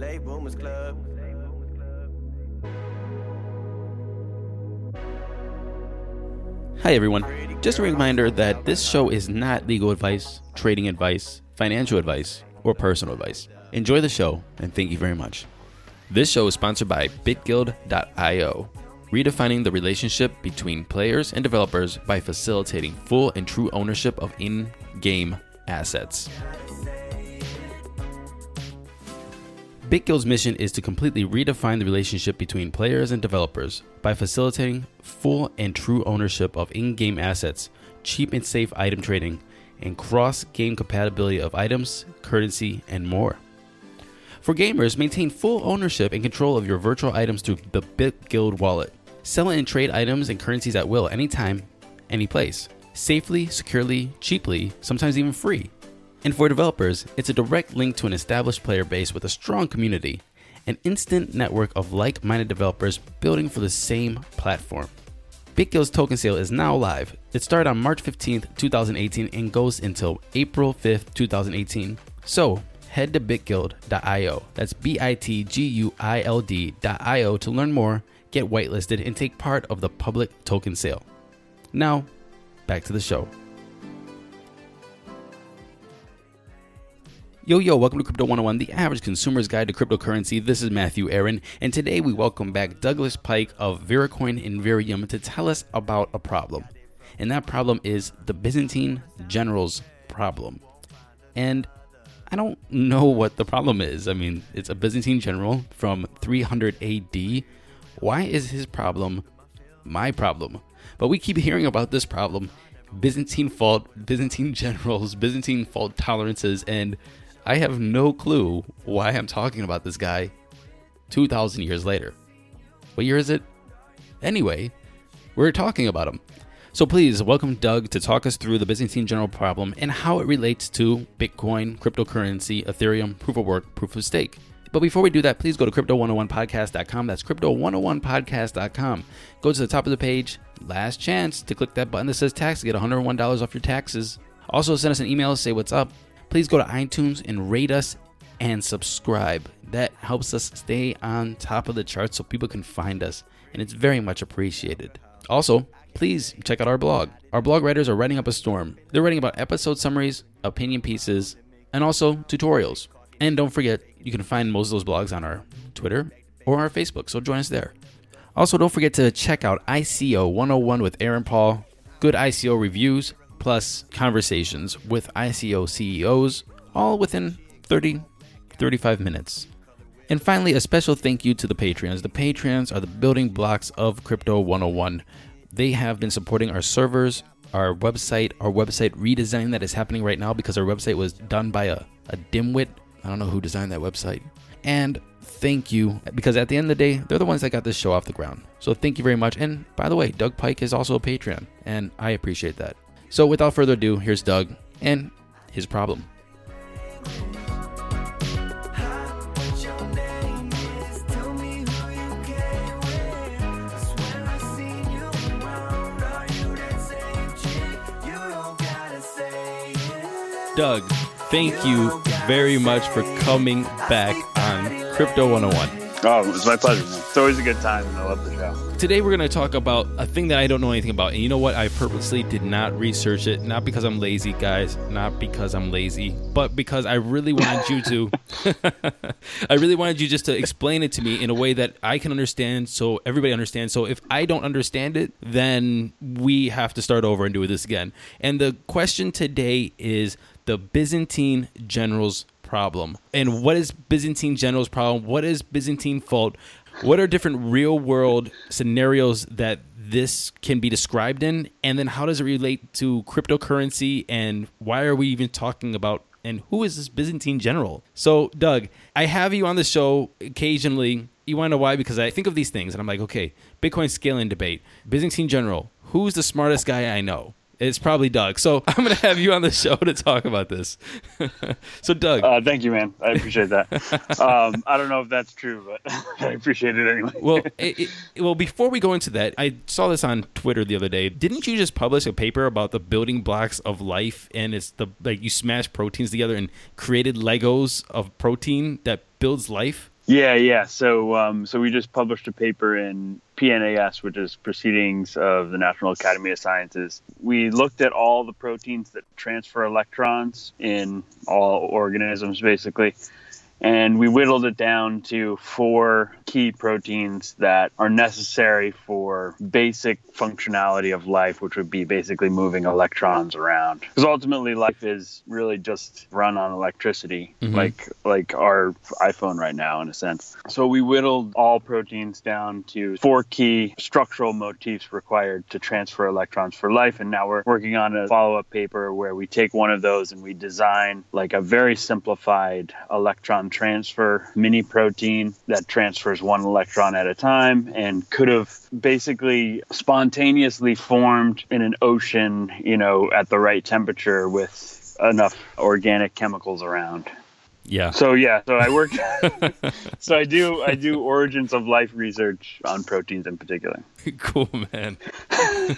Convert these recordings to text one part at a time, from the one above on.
Boomers Club. Hi, everyone. Just a reminder that this show is not legal advice, trading advice, financial advice, or personal advice. Enjoy the show, and thank you very much. This show is sponsored by BitGuild.io, redefining the relationship between players and developers by facilitating full and true ownership of in game assets. BitGuild's mission is to completely redefine the relationship between players and developers by facilitating full and true ownership of in game assets, cheap and safe item trading, and cross game compatibility of items, currency, and more. For gamers, maintain full ownership and control of your virtual items through the BitGuild wallet. Sell and trade items and currencies at will, anytime, any place. Safely, securely, cheaply, sometimes even free. And for developers, it's a direct link to an established player base with a strong community, an instant network of like minded developers building for the same platform. BitGuild's token sale is now live. It started on March 15th, 2018 and goes until April 5th, 2018. So, head to bitguild.io. That's B I T G U I L D.io to learn more, get whitelisted, and take part of the public token sale. Now, back to the show. Yo, yo, welcome to Crypto 101, the average consumer's guide to cryptocurrency. This is Matthew Aaron, and today we welcome back Douglas Pike of Vericoin and Verium to tell us about a problem. And that problem is the Byzantine generals problem. And I don't know what the problem is. I mean, it's a Byzantine general from 300 AD. Why is his problem my problem? But we keep hearing about this problem Byzantine fault, Byzantine generals, Byzantine fault tolerances, and I have no clue why I'm talking about this guy 2,000 years later. What year is it? Anyway, we're talking about him. So please welcome Doug to talk us through the Byzantine general problem and how it relates to Bitcoin, cryptocurrency, Ethereum, proof of work, proof of stake. But before we do that, please go to crypto101podcast.com. That's crypto101podcast.com. Go to the top of the page. Last chance to click that button that says tax to get $101 off your taxes. Also, send us an email, say what's up. Please go to iTunes and rate us and subscribe. That helps us stay on top of the charts so people can find us, and it's very much appreciated. Also, please check out our blog. Our blog writers are writing up a storm. They're writing about episode summaries, opinion pieces, and also tutorials. And don't forget, you can find most of those blogs on our Twitter or our Facebook, so join us there. Also, don't forget to check out ICO 101 with Aaron Paul. Good ICO reviews, plus conversations with ICO CEOs, all within 30, 35 minutes. And finally, a special thank you to the Patreons. The Patreons are the building blocks of Crypto 101. They have been supporting our servers, our website, our website redesign that is happening right now because our website was done by a, a dimwit. I don't know who designed that website. And thank you because at the end of the day, they're the ones that got this show off the ground. So thank you very much. And by the way, Doug Pike is also a Patreon, and I appreciate that. So without further ado, here's Doug and his problem. Doug, thank you very much for coming back on Crypto 101. Oh, it's my pleasure. It's always a good time, and I love the show. Today we're going to talk about a thing that I don't know anything about. And you know what? I purposely did not research it, not because I'm lazy, guys, not because I'm lazy, but because I really wanted you to I really wanted you just to explain it to me in a way that I can understand so everybody understands. So if I don't understand it, then we have to start over and do this again. And the question today is the Byzantine generals problem. And what is Byzantine generals problem? What is Byzantine fault? What are different real world scenarios that this can be described in? And then how does it relate to cryptocurrency? And why are we even talking about? And who is this Byzantine general? So, Doug, I have you on the show occasionally. You want to know why? Because I think of these things and I'm like, okay, Bitcoin scaling debate, Byzantine general, who's the smartest guy I know? It's probably Doug. So I'm going to have you on the show to talk about this. so, Doug. Uh, thank you, man. I appreciate that. um, I don't know if that's true, but I appreciate it anyway. well, it, it, well, before we go into that, I saw this on Twitter the other day. Didn't you just publish a paper about the building blocks of life, and it's the like you smash proteins together and created Legos of protein that builds life? Yeah, yeah. So, um, so we just published a paper in PNAS, which is Proceedings of the National Academy of Sciences. We looked at all the proteins that transfer electrons in all organisms, basically, and we whittled it down to four key proteins that are necessary for basic functionality of life, which would be basically moving electrons around. Because ultimately, life is really just run on electricity, Mhm. like like our iPhone right now, in a sense. So we whittled all proteins down to four key structural motifs required to transfer electrons for life, and now we're working on a follow-up paper where we take one of those and we design like a very simplified electron transfer mini protein that transfers one electron at a time and could have basically spontaneously formed in an ocean, you know, at the right temperature with enough organic chemicals around. Yeah. So yeah, so I work so I do I do origins of life research on proteins in particular. cool, man. I,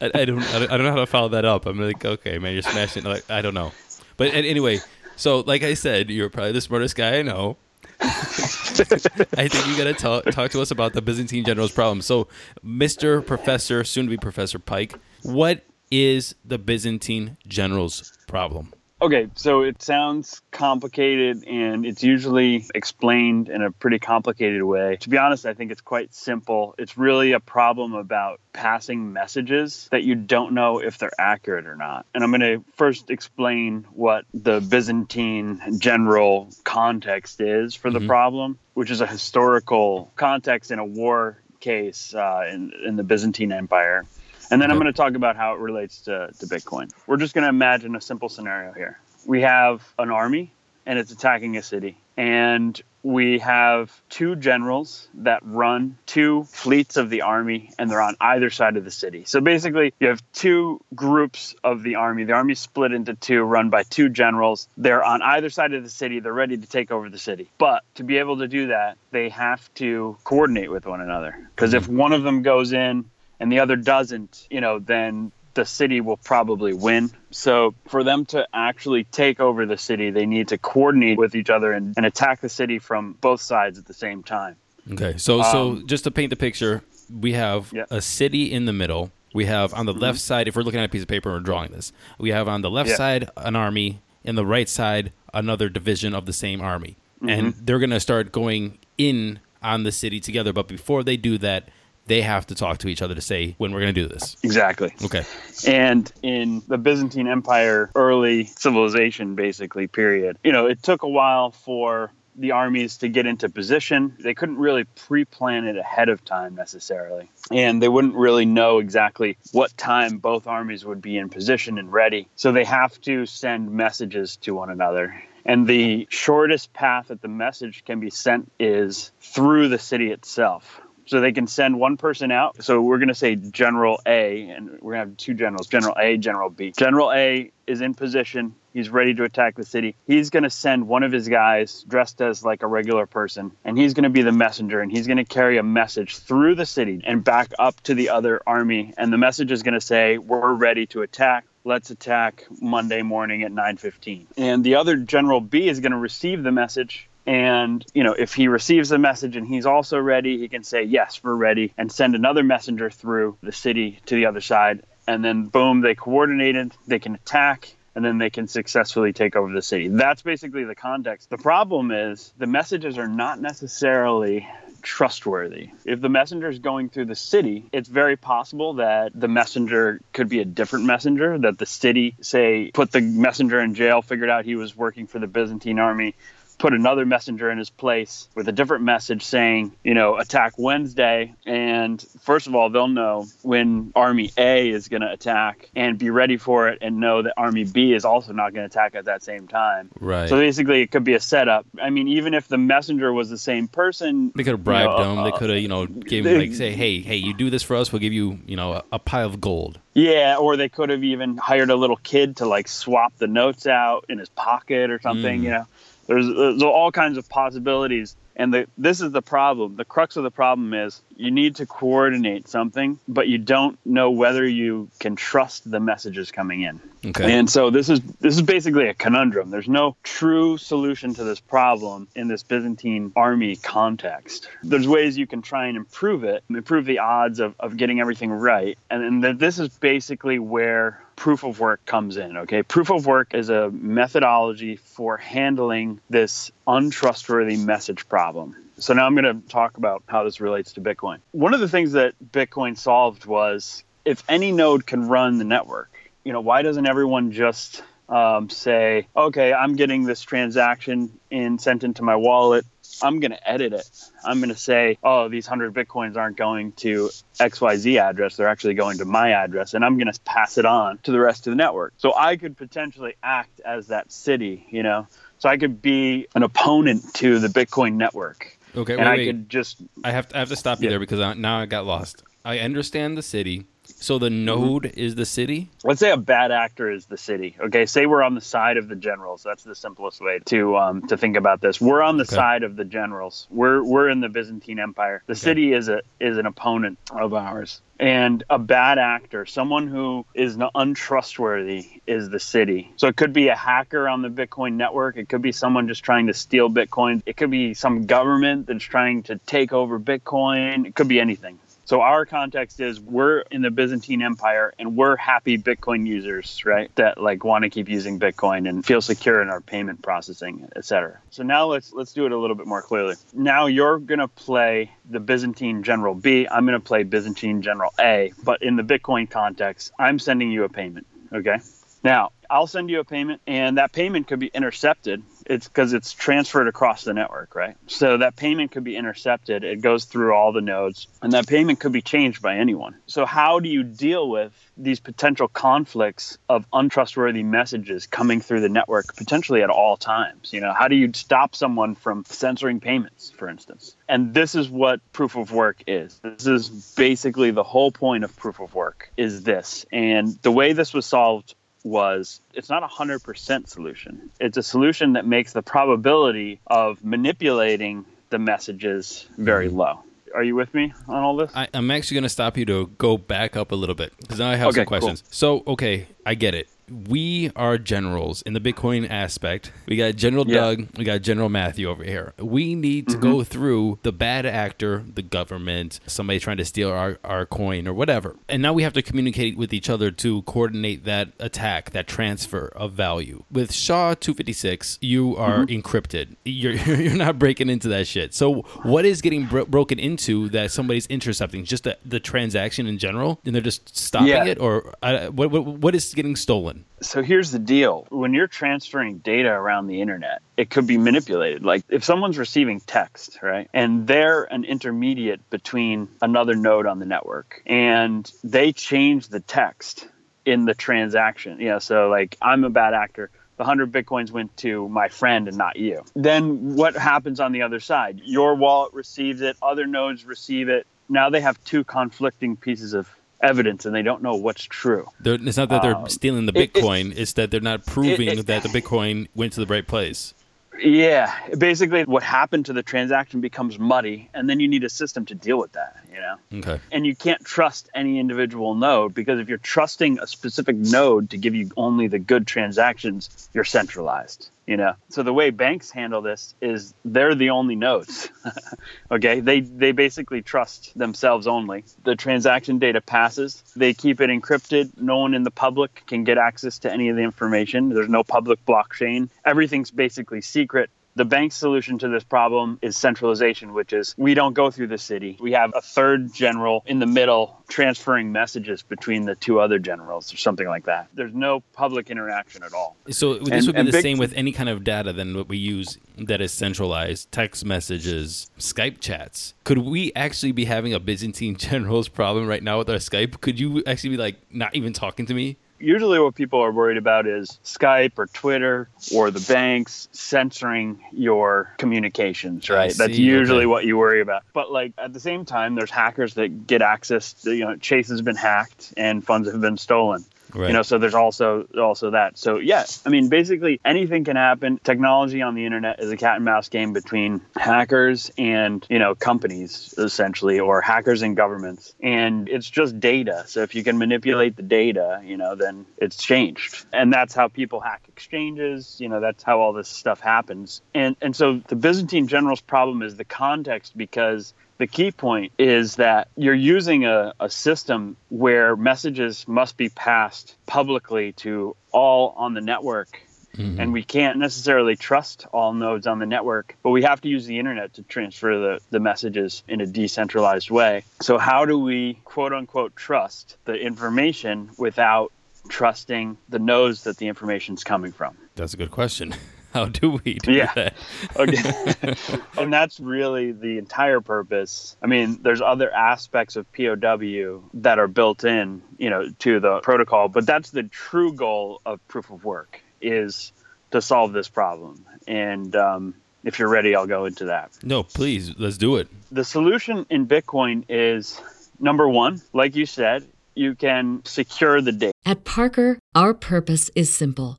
I don't I don't know how to follow that up. I'm like, okay, man, you're smashing. Like, I don't know, but anyway. So, like I said, you're probably the smartest guy I know. I think you got to talk talk to us about the Byzantine general's problem. So, Mr. Professor, soon to be Professor Pike, what is the Byzantine general's problem? Okay, so it sounds complicated and it's usually explained in a pretty complicated way. To be honest, I think it's quite simple. It's really a problem about passing messages that you don't know if they're accurate or not. And I'm going to first explain what the Byzantine general context is for the Mhm. problem, which is a historical context in a war case uh, in, in the Byzantine Empire. And then I'm going to talk about how it relates to, to Bitcoin. We're just going to imagine a simple scenario here. We have an army and it's attacking a city. And we have two generals that run two fleets of the army and they're on either side of the city. So basically, you have two groups of the army. The army's split into two, run by two generals. They're on either side of the city. They're ready to take over the city. But to be able to do that, they have to coordinate with one another. Because if one of them goes in and the other doesn't, you know, then the city will probably win. So for them to actually take over the city, they need to coordinate with each other and, and attack the city from both sides at the same time. Okay, so so Um, just to paint the picture, we have Yeah. a city in the middle. We have on the left side, if we're looking at a piece of paper and we're drawing this, we have on the left Yeah. side an army, and the right side another division of the same army, and they're gonna start going in on the city together. But before they do that, they have to talk to each other to say when we're gonna do this. Exactly. Okay, And in the Byzantine Empire, early civilization, basically, period, you know, it took a while for the armies to get into position. They couldn't really pre plan it ahead of time necessarily. And they wouldn't really know exactly what time both armies would be in position and ready. So they have to send messages to one another. And the shortest path that the message can be sent is through the city itself. So they can send one person out. So we're going to say General A, and we're going to have two generals General A, General B. General A is in position. He's ready to attack the city. He's going to send one of his guys dressed as like a regular person, and he's going to be the messenger, and he's going to carry a message through the city and back up to the other army. And the message is going to say, We're ready to attack. Let's attack Monday morning at 9:15. And the other General B is going to receive the message and, you know, if he receives a message and he's also ready, he can say, Yes, we're ready, and send another messenger through the city to the other side. And then, boom, they coordinated, they can attack, and then they can successfully take over the city. That's basically the context. The problem is the messages are not necessarily trustworthy. If the messenger is going through the city, it's very possible that the messenger could be a different messenger, that the city, say, put the messenger in jail, figured out he was working for the Byzantine army, put another messenger in his place with a different message saying, you know, attack Wednesday. And first of all, they'll know when Army A is going to attack and be ready for it and know that Army B is also not going to attack at that same time. Right. So basically, it could be a setup. I mean, even if the messenger was the same person, they could have bribed you know, him. They uh, could have, you know, gave they- him like say, hey, hey, you do this for us, we'll give you, you know, a, a pile of gold. Yeah, or they could have even hired a little kid to like swap the notes out in his pocket or something. Mm. You know, there's, uh, there's all kinds of possibilities. And the, this is the problem. The crux of the problem is you need to coordinate something, but you don't know whether you can trust the messages coming in. Okay. And so this is this is basically a conundrum. There's no true solution to this problem in this Byzantine army context. There's ways you can try and improve it, improve the odds of, of getting everything right. And, and th- this is basically where proof of work comes in. Okay. Proof of work is a methodology for handling this untrustworthy message problem. So now I'm going to talk about how this relates to Bitcoin. One of the things that Bitcoin solved was if any node can run the network, you know, why doesn't everyone just um, say, okay, I'm getting this transaction in sent into my wallet. I'm going to edit it. I'm going to say, oh, these 100 Bitcoins aren't going to XYZ address. They're actually going to my address. And I'm going to pass it on to the rest of the network. So I could potentially act as that city, you know? So I could be an opponent to the Bitcoin network. Okay. and wait, I wait. could just I have to, I have to stop you Yeah. there because I, now I got lost. I understand the city. So the Mm-hmm. node is the city. let's say a bad actor is the city. Okay, say we're on the side of the generals. That's the simplest way to um, to think about this. We're on the Okay. side of the generals. We're we're in the Byzantine Empire. The city is a is an opponent of ours. And a bad actor, someone who is untrustworthy, is the city. So it could be a hacker on the Bitcoin network. It could be someone just trying to steal Bitcoin. It could be some government that's trying to take over Bitcoin. It could be anything. So our context is we're in the Byzantine Empire and we're happy Bitcoin users, right? That like want to keep using Bitcoin and feel secure in our payment processing, et cetera. So now let's let's do it a little bit more clearly. Now you're gonna play the Byzantine General B. I'm gonna play Byzantine General A. But in the Bitcoin context, I'm sending you a payment. Okay. Now, I'll send you a payment, and that payment could be intercepted. It's because it's transferred across the network, right? So that payment could be intercepted. It goes through all the nodes, and that payment could be changed by anyone. So, how do you deal with these potential conflicts of untrustworthy messages coming through the network potentially at all times? You know, how do you stop someone from censoring payments, for instance? And this is what proof of work is. This is basically the whole point of proof of work is this. And the way this was solved was it's not a 100% solution. It's a solution that makes the probability of manipulating the messages very mm-hmm. low. Are you with me on all this? I, I'm actually going to stop you to go back up a little bit because now I have Okay, some cool. questions. So, okay, I get it. We are generals in the Bitcoin aspect. We got General Yeah. Doug, we got General Matthew over here. We need to Mm-hmm. go through the bad actor, the government, somebody trying to steal our, our coin or whatever. And now we have to communicate with each other to coordinate that attack, that transfer of value. With SHA 256, you are Mm-hmm. encrypted. You're, you're not breaking into that shit. So, what is getting bro- broken into that somebody's intercepting? Just the, the transaction in general, and they're just stopping Yeah. it, or uh, what, what? What is getting stolen? So here's the deal. When you're transferring data around the internet, it could be manipulated. Like if someone's receiving text, right? And they're an intermediate between another node on the network and they change the text in the transaction. You know, so like I'm a bad actor. The 100 bitcoins went to my friend and not you. Then what happens on the other side? Your wallet receives it, other nodes receive it. Now they have two conflicting pieces of evidence and they don't know what's true. They're, it's not that they're Um, stealing the it- it- Bitcoin; it's that they're not proving it- that the Bitcoin went to the right place. Yeah, basically, what happened to the transaction becomes muddy, and then you need a system to deal with that. You know, Okay. and you can't trust any individual node because if you're trusting a specific node to give you only the good transactions, you're centralized. You know, so the way banks handle this is they're the only nodes. okay, they they basically trust themselves only. The transaction data passes. They keep it encrypted. No one in the public can get access to any of the information. There's no public blockchain. Everything's basically secret The bank's solution to this problem is centralization, which is we don't go through the city. We have a third general in the middle transferring messages between the two other generals or something like that. There's no public interaction at all. So this And- would be the big- same with any kind of data than what we use that is centralized, text messages, Skype chats. Could we actually be having a Byzantine general's problem right now with our Skype? Could you actually be like not even talking to me? Usually, what people are worried about is Skype or Twitter or the banks censoring your communications, right? That's usually okay. what you worry about. But, like, at the same time, there's hackers that get access. To, you know, Chase has been hacked and funds have been stolen. Right. You know, so there's also also that. So yeah, I mean, basically anything can happen. Technology on the internet is a cat and mouse game between hackers and you know companies essentially, or hackers and governments, and it's just data. So if you can manipulate the data, you know, then it's changed, and that's how people hack exchanges. You know, that's how all this stuff happens. And and so the Byzantine general's problem is the context because the key point is that you're using a, a system where messages must be passed publicly to all on the network. Mm-hmm. And we can't necessarily trust all nodes on the network, but we have to use the internet to transfer the, the messages in a decentralized way. So, how do we quote unquote trust the information without trusting the nodes that the information's coming from? That's a good question. How do we do Yeah. that? Okay. and that's really the entire purpose. I mean, there's other aspects of POW that are built in, you know, to the protocol, but that's the true goal of proof of work is to solve this problem. And um, if you're ready, I'll go into that. No, please, let's do it. The solution in Bitcoin is number one, like you said, you can secure the data. At Parker, our purpose is simple.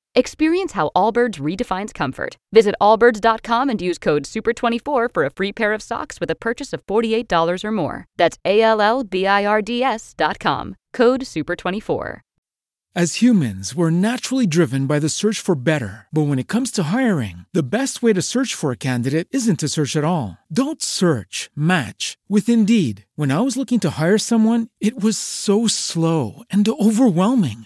Experience how Allbirds redefines comfort. Visit allbirds.com and use code SUPER24 for a free pair of socks with a purchase of $48 or more. That's A L L B I R D S.com. Code SUPER24. As humans, we're naturally driven by the search for better. But when it comes to hiring, the best way to search for a candidate isn't to search at all. Don't search, match with Indeed. When I was looking to hire someone, it was so slow and overwhelming.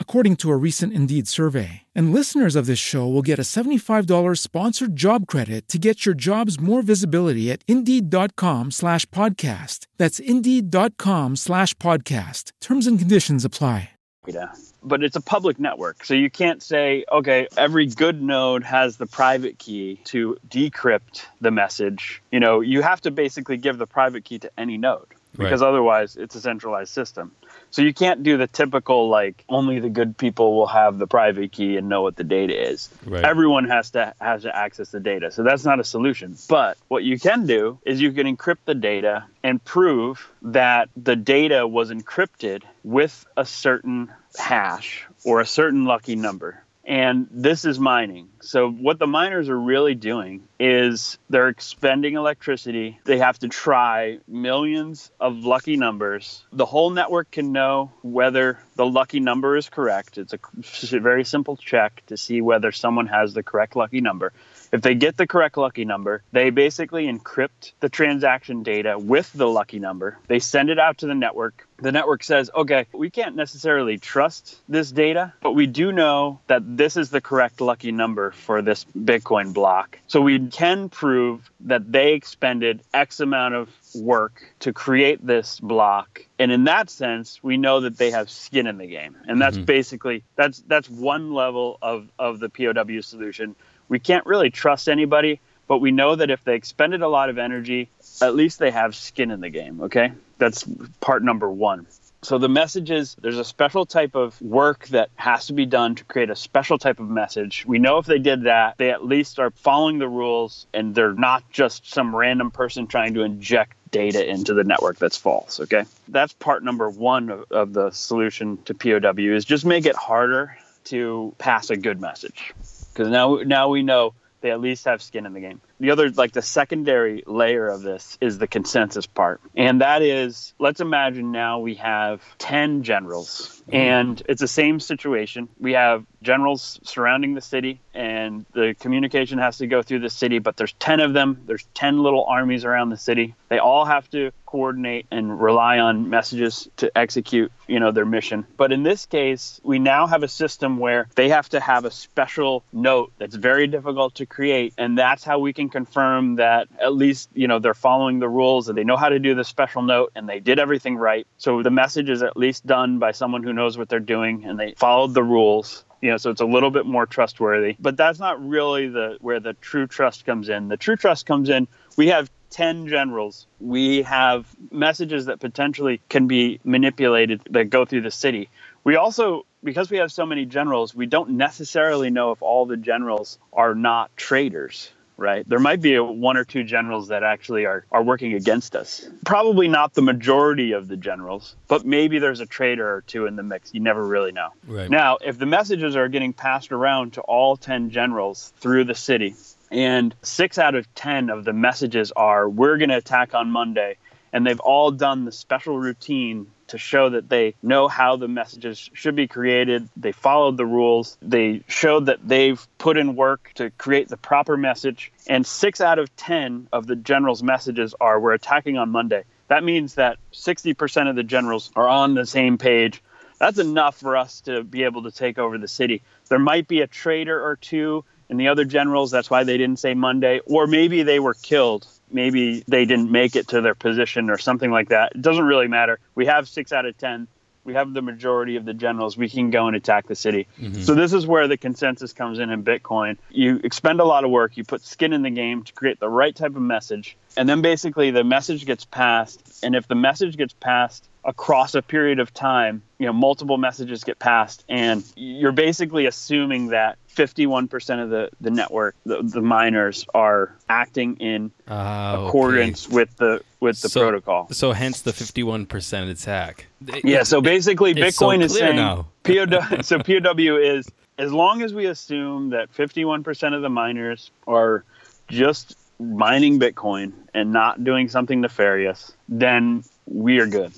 according to a recent Indeed survey. And listeners of this show will get a $75 sponsored job credit to get your jobs more visibility at Indeed.com slash podcast. That's Indeed.com slash podcast. Terms and conditions apply. data. But it's a public network. So you can't say, okay, every good node has the private key to decrypt the message. You know, you have to basically give the private key to any node because otherwise it's a centralized system. So you can't do the typical like only the good people will have the private key and know what the data is. Right. Everyone has to has to access the data. So that's not a solution. But what you can do is you can encrypt the data and prove that the data was encrypted with a certain hash or a certain lucky number. And this is mining. So, what the miners are really doing is they're expending electricity. They have to try millions of lucky numbers. The whole network can know whether the lucky number is correct. It's a very simple check to see whether someone has the correct lucky number. If they get the correct lucky number, they basically encrypt the transaction data with the lucky number. They send it out to the network. The network says, okay, we can't necessarily trust this data, but we do know that this is the correct lucky number for this Bitcoin block. So we can prove that they expended X amount of work to create this block. And in that sense, we know that they have skin in the game. And that's mm-hmm. basically that's that's one level of, of the POW solution. We can't really trust anybody, but we know that if they expended a lot of energy, at least they have skin in the game. Okay. That's part number one. So the message is there's a special type of work that has to be done to create a special type of message. We know if they did that, they at least are following the rules and they're not just some random person trying to inject data into the network that's false. Okay. That's part number one of, of the solution to POW is just make it harder to pass a good message. Because now now we know they at least have skin in the game. The other, like the secondary layer of this, is the consensus part. And that is, let's imagine now we have 10 generals, and it's the same situation. We have generals surrounding the city, and the communication has to go through the city, but there's 10 of them. There's 10 little armies around the city. They all have to coordinate and rely on messages to execute, you know, their mission. But in this case, we now have a system where they have to have a special note that's very difficult to create, and that's how we can confirm that at least, you know, they're following the rules and they know how to do the special note and they did everything right. So the message is at least done by someone who knows what they're doing and they followed the rules. You know so it's a little bit more trustworthy. But that's not really the where the true trust comes in. The true trust comes in we have 10 generals. We have messages that potentially can be manipulated that go through the city. We also because we have so many generals we don't necessarily know if all the generals are not traitors right? There might be a, one or two generals that actually are, are working against us. Probably not the majority of the generals, but maybe there's a traitor or two in the mix. You never really know. Right. Now, if the messages are getting passed around to all 10 generals through the city, and six out of 10 of the messages are, we're going to attack on Monday, and they've all done the special routine to show that they know how the messages should be created. They followed the rules. They showed that they've put in work to create the proper message. And six out of 10 of the general's messages are, we're attacking on Monday. That means that 60% of the generals are on the same page. That's enough for us to be able to take over the city. There might be a traitor or two in the other generals. That's why they didn't say Monday. Or maybe they were killed maybe they didn't make it to their position or something like that. It doesn't really matter. We have six out of 10. We have the majority of the generals. We can go and attack the city. Mm-hmm. So, this is where the consensus comes in in Bitcoin. You expend a lot of work, you put skin in the game to create the right type of message. And then basically the message gets passed. And if the message gets passed across a period of time, you know, multiple messages get passed, and you're basically assuming that 51% of the, the network, the, the miners, are acting in ah, okay. accordance with the with the So- protocol. So hence the 51% attack. Yeah, so basically, it's so Bitcoin is saying now. POW. so POW is as long as we assume that 51% of the miners are just mining Bitcoin and not doing something nefarious, then we are good.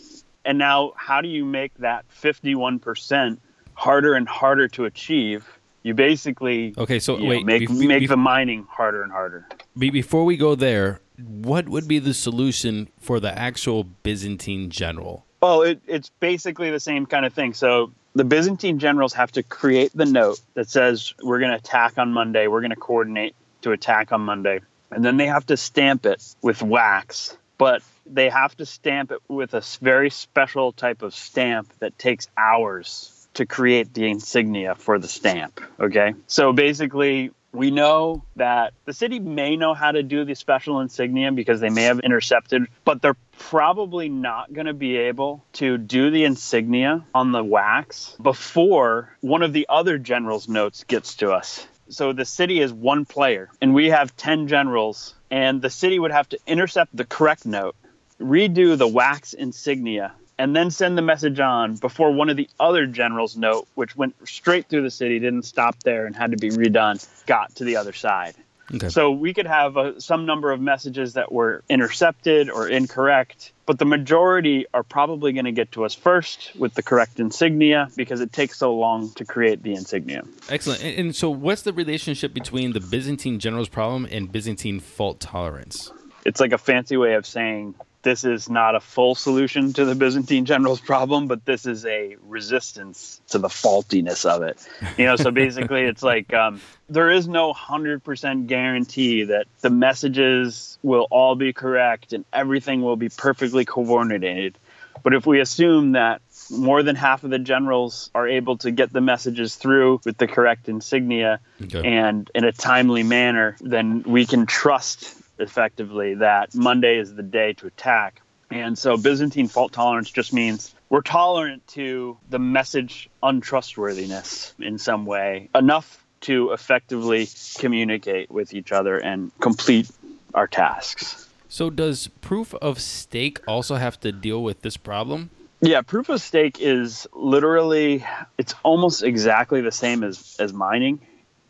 And now, how do you make that 51% harder and harder to achieve? You basically Okay, so you know, wait, make make the mining harder and harder. Before we go there, what would be the solution for the actual Byzantine general? Well, it, it's basically the same kind of thing. So the Byzantine generals have to create the note that says we're going to attack on Monday. We're going to coordinate to attack on Monday, and then they have to stamp it with wax. But they have to stamp it with a very special type of stamp that takes hours to create the insignia for the stamp. Okay, so basically. We know that the city may know how to do the special insignia because they may have intercepted, but they're probably not going to be able to do the insignia on the wax before one of the other generals' notes gets to us. So the city is one player, and we have 10 generals, and the city would have to intercept the correct note, redo the wax insignia, and then send the message on before one of the other generals' note, which went straight through the city, didn't stop there, and had to be redone, got to the other side. Okay. So we could have uh, some number of messages that were intercepted or incorrect, but the majority are probably going to get to us first with the correct insignia because it takes so long to create the insignia. Excellent. And, and so, what's the relationship between the Byzantine general's problem and Byzantine fault tolerance? It's like a fancy way of saying this is not a full solution to the Byzantine general's problem, but this is a resistance to the faultiness of it. You know, so basically, it's like um, there is no 100% guarantee that the messages will all be correct and everything will be perfectly coordinated. But if we assume that more than half of the generals are able to get the messages through with the correct insignia Okay. and in a timely manner, then we can trust effectively that Monday is the day to attack. And so Byzantine fault tolerance just means we're tolerant to the message untrustworthiness in some way, enough to effectively communicate with each other and complete our tasks. So, does proof of stake also have to deal with this problem? Yeah, proof of stake is literally it's almost exactly the same as as mining,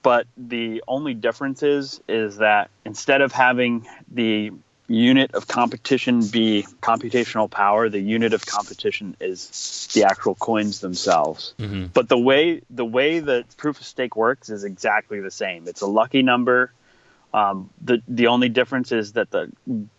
but the only difference is is that instead of having the unit of competition be computational power, the unit of competition is the actual coins themselves. But the way the way that proof of stake works is exactly the same. It's a lucky number. Um, the the only difference is that the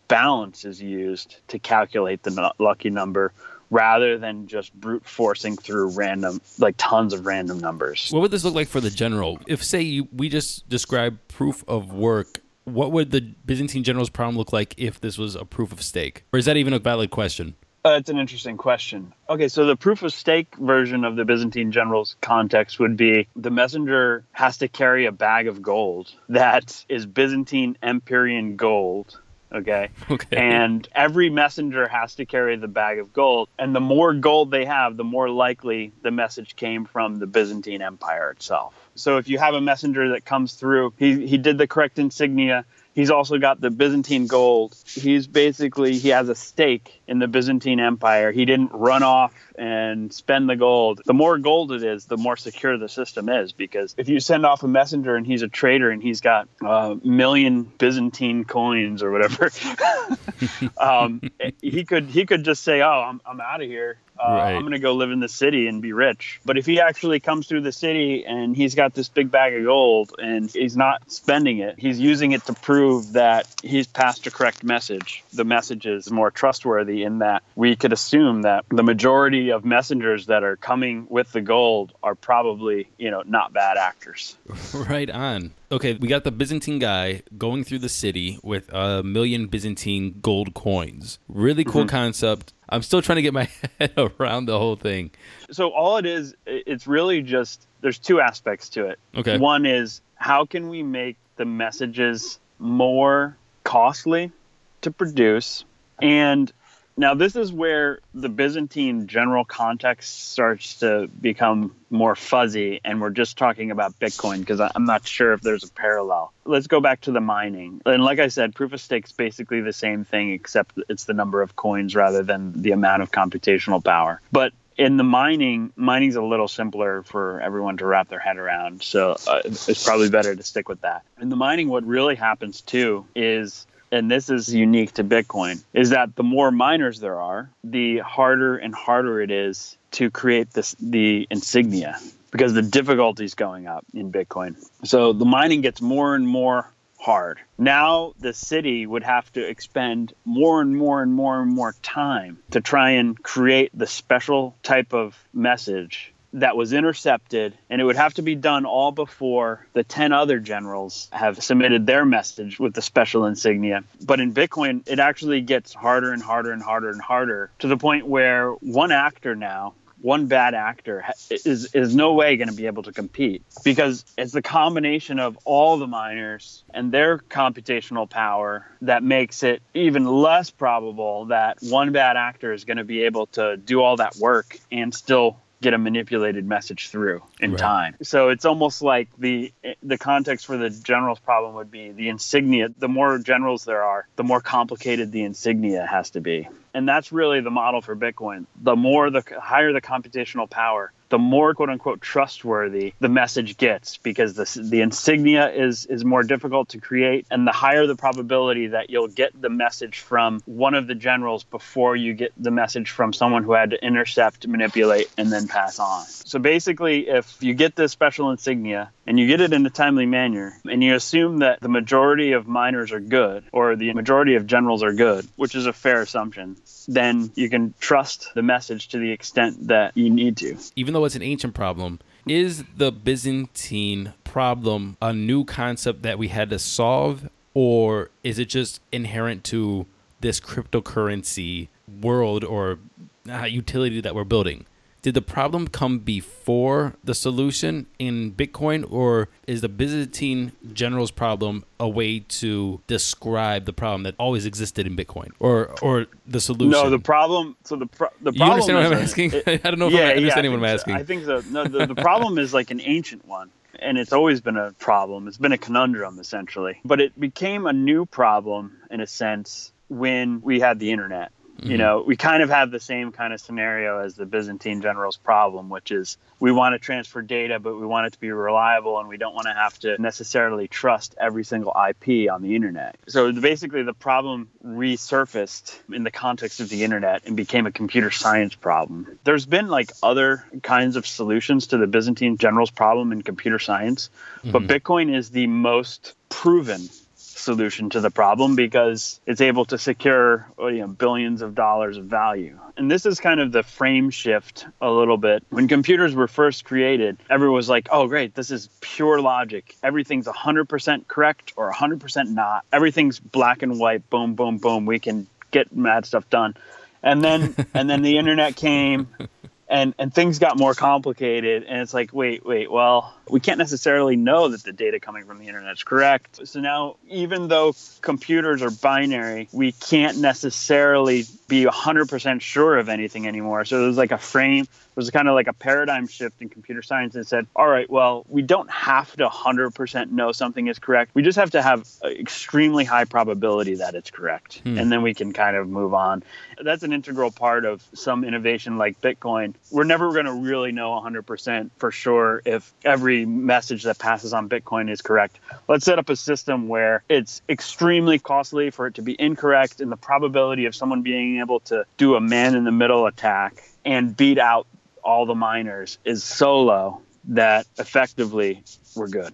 balance is used to calculate the lucky number rather than just brute forcing through random like tons of random numbers. What would this look like for the general? If, say, you, we just describe proof of work, what would the Byzantine general's problem look like if this was a proof of stake? Or is that even a valid question? Uh, it's an interesting question. Okay, so the proof of stake version of the Byzantine general's context would be the messenger has to carry a bag of gold that is Byzantine Empyrean gold. Okay. Okay. And every messenger has to carry the bag of gold. And the more gold they have, the more likely the message came from the Byzantine Empire itself. So if you have a messenger that comes through, he, he did the correct insignia. He's also got the Byzantine gold. He's basically he has a stake in the Byzantine Empire. He didn't run off and spend the gold. The more gold it is, the more secure the system is because if you send off a messenger and he's a traitor and he's got a million Byzantine coins or whatever, um, he could he could just say, "Oh, I'm I'm out of here. Uh, Right. I'm going to go live in the city and be rich." But if he actually comes through the city and he's got this big bag of gold and he's not spending it, he's using it to prove that he's passed a correct message. The message is more trustworthy in that we could assume that the majority of messengers that are coming with the gold are probably, you know, not bad actors. Right on. Okay, we got the Byzantine guy going through the city with a million Byzantine gold coins. Really cool concept. I'm still trying to get my head around the whole thing. so all it is, it's really just there's two aspects to it Okay. one is how can we make the messages more costly to produce and now this is where the byzantine general context starts to become more fuzzy and we're just talking about bitcoin because i'm not sure if there's a parallel let's go back to the mining and like i said proof of stake is basically the same thing except it's the number of coins rather than the amount of computational power but in the mining, mining's a little simpler for everyone to wrap their head around. So uh, it's probably better to stick with that. In the mining, what really happens too is, and this is unique to Bitcoin, is that the more miners there are, the harder and harder it is to create this the insignia because the difficulty is going up in Bitcoin. So the mining gets more and more hard. Now the city would have to expend more and more and more and more time to try and create the special type of message that was intercepted and it would have to be done all before the 10 other generals have submitted their message with the special insignia. But in bitcoin it actually gets harder and harder and harder and harder to the point where one actor now one bad actor is is no way going to be able to compete. Because it's the combination of all the miners and their computational power that makes it even less probable that one bad actor is going to be able to do all that work and still get a manipulated message through in Right. time. So it's almost like the the context for the general's problem would be the insignia. The more generals there are, the more complicated the insignia has to be. And that's really the model for Bitcoin. The more the higher the computational power, the more quote unquote trustworthy the message gets because the, the insignia is is more difficult to create and the higher the probability that you'll get the message from one of the generals before you get the message from someone who had to intercept, manipulate, and then pass on. So basically, if you get this special insignia and you get it in a timely manner and you assume that the majority of miners are good or the majority of generals are good, which is a fair assumption, then you can trust the message to the extent that you need to. even though it's an ancient problem, is the Byzantine problem a new concept that we had to solve, or is it just inherent to this cryptocurrency world or uh, utility that we're building? Did the problem come before the solution in Bitcoin, or is the Byzantine general's problem a way to describe the problem that always existed in Bitcoin, or or the solution? No, the problem. So the pro- the You understand what I'm a- asking? it- I don't know if yeah, I'm yeah, I what I'm asking. so. I think so. No, the, the problem is like an ancient one, and it's always been a problem. It's been a conundrum essentially, but it became a new problem in a sense when we had the internet. Mm-hmm. You know, we kind of have the same kind of scenario as the Byzantine general's problem, which is we want to transfer data, but we want it to be reliable and we don't want to have to necessarily trust every single IP on the internet. So basically, the problem resurfaced in the context of the internet and became a computer science problem. There's been like other kinds of solutions to the Byzantine general's problem in computer science, but Bitcoin is the most proven solution to the problem because it's able to secure oh, you know, billions of dollars of value. And this is kind of the frame shift a little bit. When computers were first created, everyone was like, oh, great, this is pure logic. Everything's 100% correct or 100% not. Everything's black and white. Boom, boom, boom. We can get mad stuff done. And then, and then the internet came and and things got more complicated and it's like wait wait well we can't necessarily know that the data coming from the internet is correct. So now even though computers are binary we can't necessarily be 100% sure of anything anymore. So it was like a frame it was kind of like a paradigm shift in computer science that said all right well we don't have to 100% know something is correct. We just have to have extremely high probability that it's correct hmm. and then we can kind of move on. That's an integral part of some innovation like bitcoin. We're never going to really know 100% for sure if every message that passes on bitcoin is correct. Let's set up a system where it's extremely costly for it to be incorrect and the probability of someone being able to do a man in the middle attack and beat out all the miners is so low that effectively we're good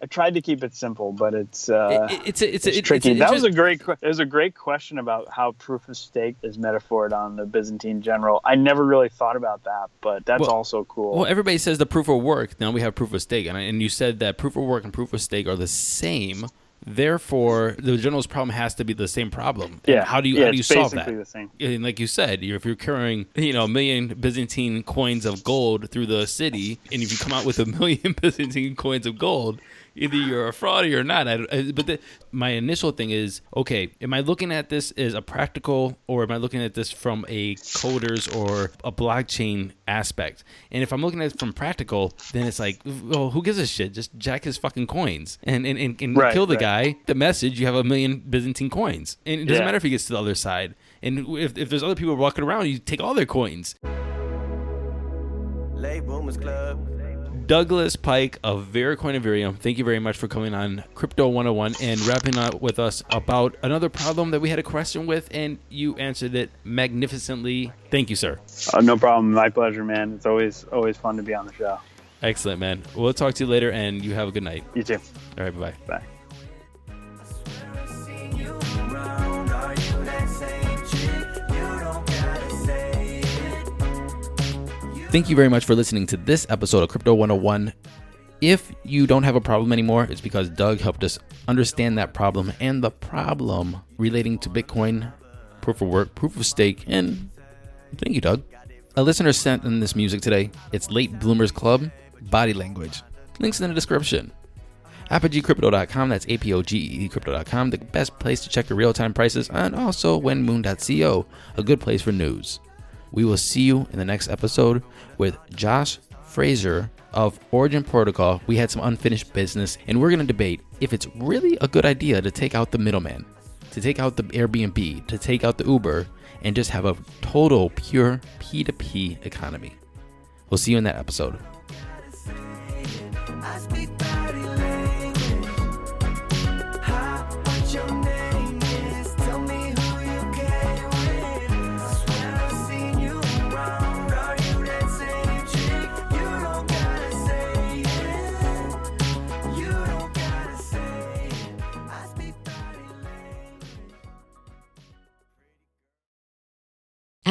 I tried to keep it simple, but it's uh, It- it's a- it's it's it's tricky. that was a great. It was a great question about how proof of stake is metaphored on the Byzantine general. I never really thought about that, but that's Well- also cool. Well, everybody says the proof of work. Now we have proof of stake, and, I, and you said that proof of work and proof of stake are the same. Therefore, the general's problem has to be the same problem. And yeah. How do you yeah, how do you it's solve that? the same. And like you said, you're, if you're carrying you know a million Byzantine coins of gold through the city, and if you come out with a million Byzantine coins of gold, either you're a fraud or you're not. I, I- but the, my initial thing is, okay, am I looking at this as a practical, or am I looking at this from a coders or a blockchain aspect? And if I'm looking at it from practical, then it's like, well, who gives a shit? Just jack his fucking coins and and, and, and Right, kill the right. guy. The message, you have a million Byzantine coins, and it doesn't Yeah. matter if he gets to the other side. And if, if there's other people walking around, you take all their coins. Late Bloomers Club. Douglas Pike of Vericoin and Verium, thank you very much for coming on Crypto 101 and wrapping up with us about another problem that we had a question with, and you answered it magnificently. Thank you, sir. Oh, no problem. My pleasure, man. It's always always fun to be on the show. Excellent, man. We'll talk to you later, and you have a good night. You too. All right, bye-bye. bye. Thank you very much for listening to this episode of Crypto 101. If you don't have a problem anymore, it's because Doug helped us understand that problem and the problem relating to Bitcoin, proof of work, proof of stake, and thank you, Doug. A listener sent in this music today. It's Late Bloomers Club, Body Language. Links in the description. ApogeeCrypto.com, that's A P O G E Crypto.com, the best place to check your real time prices, and also WhenMoon.co, a good place for news. We will see you in the next episode with Josh Fraser of Origin Protocol. We had some unfinished business, and we're going to debate if it's really a good idea to take out the middleman, to take out the Airbnb, to take out the Uber, and just have a total pure P2P economy. We'll see you in that episode.